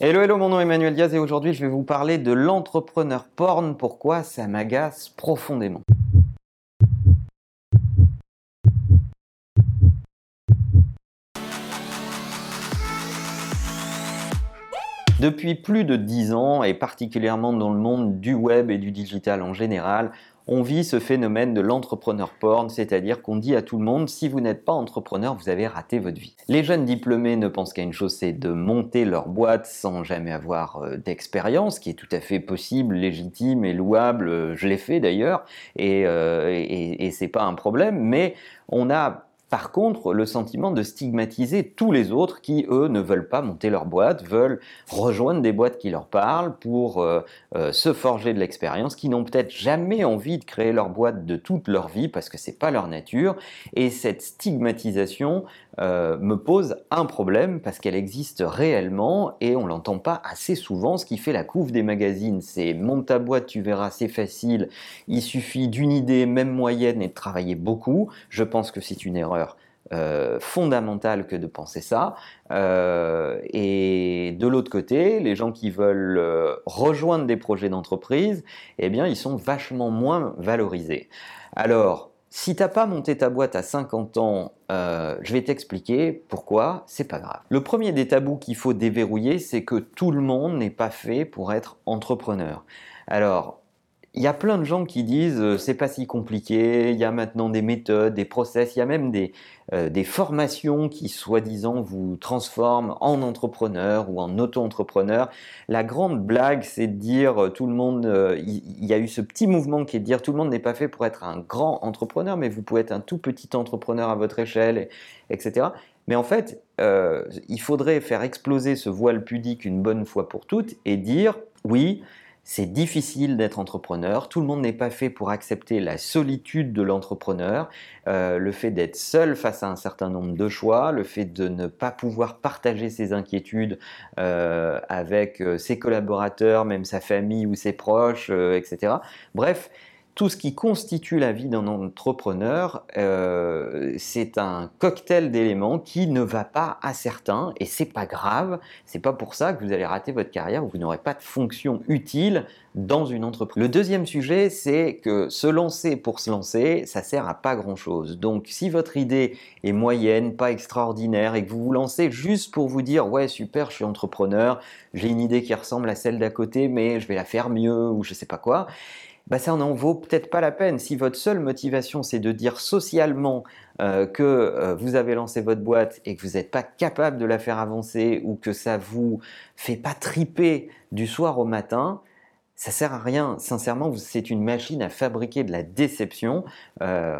Hello, hello, mon nom est Emmanuel Diaz et aujourd'hui je vais vous parler de l'entrepreneur porn, pourquoi ça m'agace profondément. Depuis plus de 10 ans, et particulièrement dans le monde du web et du digital en général, on vit ce phénomène de l'entrepreneur porn, c'est-à-dire qu'on dit à tout le monde, si vous n'êtes pas entrepreneur, vous avez raté votre vie. Les jeunes diplômés ne pensent qu'à une chose, c'est de monter leur boîte sans jamais avoir euh, d'expérience, qui est tout à fait possible, légitime et louable. Euh, je l'ai fait d'ailleurs, et, euh, et, et c'est pas un problème, mais on a par contre, le sentiment de stigmatiser tous les autres qui, eux, ne veulent pas monter leur boîte, veulent rejoindre des boîtes qui leur parlent pour euh, euh, se forger de l'expérience, qui n'ont peut-être jamais envie de créer leur boîte de toute leur vie parce que c'est pas leur nature. Et cette stigmatisation euh, me pose un problème parce qu'elle existe réellement et on l'entend pas assez souvent. Ce qui fait la couve des magazines, c'est monte ta boîte, tu verras, c'est facile. Il suffit d'une idée, même moyenne, et de travailler beaucoup. Je pense que c'est une erreur euh, fondamental que de penser ça. Euh, et de l'autre côté, les gens qui veulent rejoindre des projets d'entreprise, eh bien, ils sont vachement moins valorisés. Alors, si t'as pas monté ta boîte à 50 ans, je vais t'expliquer pourquoi, c'est pas grave. Le premier des tabous qu'il faut déverrouiller, c'est que tout le monde n'est pas fait pour être entrepreneur. Alors, il y a plein de gens qui disent euh, c'est pas si compliqué, il y a maintenant des méthodes, des process, il y a même des, euh, des formations qui soi-disant vous transforment en entrepreneur ou en auto-entrepreneur. La grande blague c'est de dire euh, tout le monde, il y, a eu ce petit mouvement qui est de dire tout le monde n'est pas fait pour être un grand entrepreneur, mais vous pouvez être un tout petit entrepreneur à votre échelle, etc. Mais en fait, il faudrait faire exploser ce voile pudique une bonne fois pour toutes et dire oui, c'est difficile d'être entrepreneur, tout le monde n'est pas fait pour accepter la solitude de l'entrepreneur, euh, le fait d'être seul face à un certain nombre de choix, le fait de ne pas pouvoir partager ses inquiétudes euh, avec euh, ses collaborateurs, même sa famille ou ses proches, etc. Bref, tout ce qui constitue la vie d'un entrepreneur, euh, c'est un cocktail d'éléments qui ne va pas à certains et c'est pas grave. C'est pas pour ça que vous allez rater votre carrière ou vous n'aurez pas de fonction utile dans une entreprise. Le deuxième sujet, c'est que se lancer pour se lancer, ça sert à pas grand chose. Donc, si votre idée est moyenne, pas extraordinaire et que vous vous lancez juste pour vous dire ouais super, je suis entrepreneur, j'ai une idée qui ressemble à celle d'à côté, mais je vais la faire mieux ou je sais pas quoi bah ça n'en vaut peut-être pas la peine. Si votre seule motivation c'est de dire socialement euh, que euh, vous avez lancé votre boîte et que vous n'êtes pas capable de la faire avancer ou que ça vous fait pas triper du soir au matin, ça sert à rien. Sincèrement, c'est une machine à fabriquer de la déception. Euh,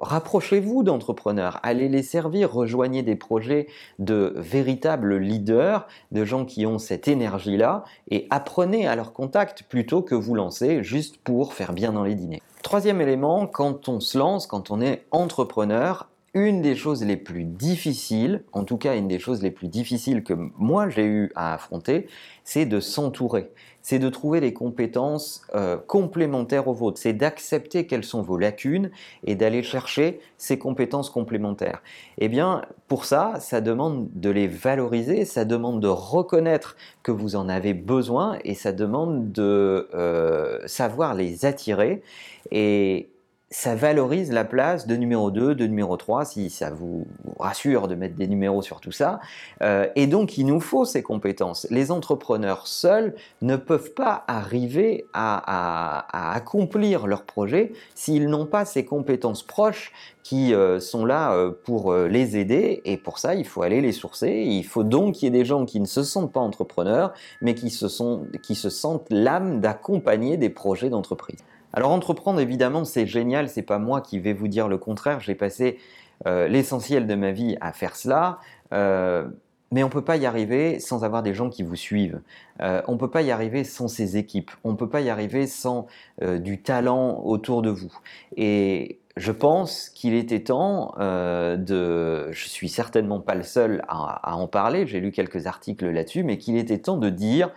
rapprochez-vous d'entrepreneurs, allez les servir, rejoignez des projets de véritables leaders, de gens qui ont cette énergie-là, et apprenez à leur contact plutôt que vous lancer juste pour faire bien dans les dîners. Troisième élément, quand on se lance, quand on est entrepreneur, une des choses les plus difficiles, en tout cas une des choses les plus difficiles que moi j'ai eu à affronter, c'est de s'entourer. C'est de trouver les compétences euh, complémentaires aux vôtres. C'est d'accepter quelles sont vos lacunes et d'aller chercher ces compétences complémentaires. Eh bien, pour ça, ça demande de les valoriser, ça demande de reconnaître que vous en avez besoin et ça demande de euh, savoir les attirer. Et, ça valorise la place de numéro 2, de numéro 3, si ça vous rassure de mettre des numéros sur tout ça. Euh, et donc, il nous faut ces compétences. Les entrepreneurs seuls ne peuvent pas arriver à, accomplir leur projet s'ils n'ont pas ces compétences proches qui euh, sont là euh, pour les aider. Et pour ça, il faut aller les sourcer. Il faut donc qu'il y ait des gens qui ne se sentent pas entrepreneurs, mais qui se, sont, qui se sentent l'âme d'accompagner des projets d'entreprise. Alors entreprendre, évidemment, c'est génial, c'est pas moi qui vais vous dire le contraire, j'ai passé euh, l'essentiel de ma vie à faire cela. Euh, mais on ne peut pas y arriver sans avoir des gens qui vous suivent. Euh, on ne peut pas y arriver sans ces équipes. On ne peut pas y arriver sans du talent autour de vous. Et je pense qu'il était temps de... Je suis certainement pas le seul à en parler, j'ai lu quelques articles là-dessus, mais qu'il était temps de dire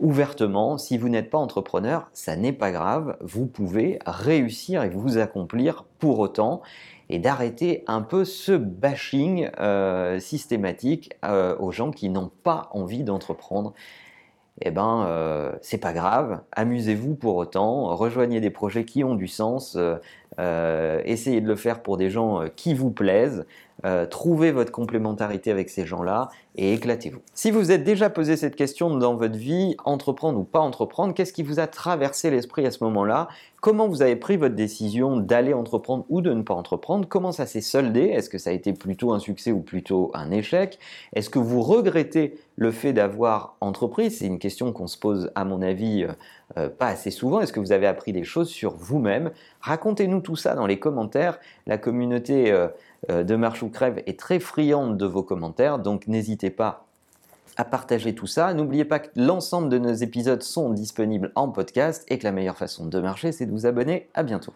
ouvertement, si vous n'êtes pas entrepreneur, ça n'est pas grave, vous pouvez réussir et vous accomplir pour autant et d'arrêter un peu ce bashing euh, systématique euh, aux gens qui n'ont pas envie d'entreprendre. Eh ben, euh, c'est pas grave, amusez-vous pour autant, rejoignez des projets qui ont du sens, essayez de le faire pour des gens qui vous plaisent, trouvez votre complémentarité avec ces gens-là et éclatez-vous. Si vous êtes déjà posé cette question dans votre vie, entreprendre ou pas entreprendre, qu'est-ce qui vous a traversé l'esprit à ce moment-là? Comment vous avez pris votre décision d'aller entreprendre ou de ne pas entreprendre? Comment ça s'est soldé? Est-ce que ça a été plutôt un succès ou plutôt un échec? Est-ce que vous regrettez le fait d'avoir entrepris? C'est une question qu'on se pose à mon avis euh, euh, pas assez souvent. Est-ce que vous avez appris des choses sur vous-même? Racontez-nous tout ça dans les commentaires. La communauté euh, de Marche ou Crève est très friande de vos commentaires, donc n'hésitez pas à partager tout ça. N'oubliez pas que l'ensemble de nos épisodes sont disponibles en podcast et que la meilleure façon de marcher, c'est de vous abonner. À bientôt.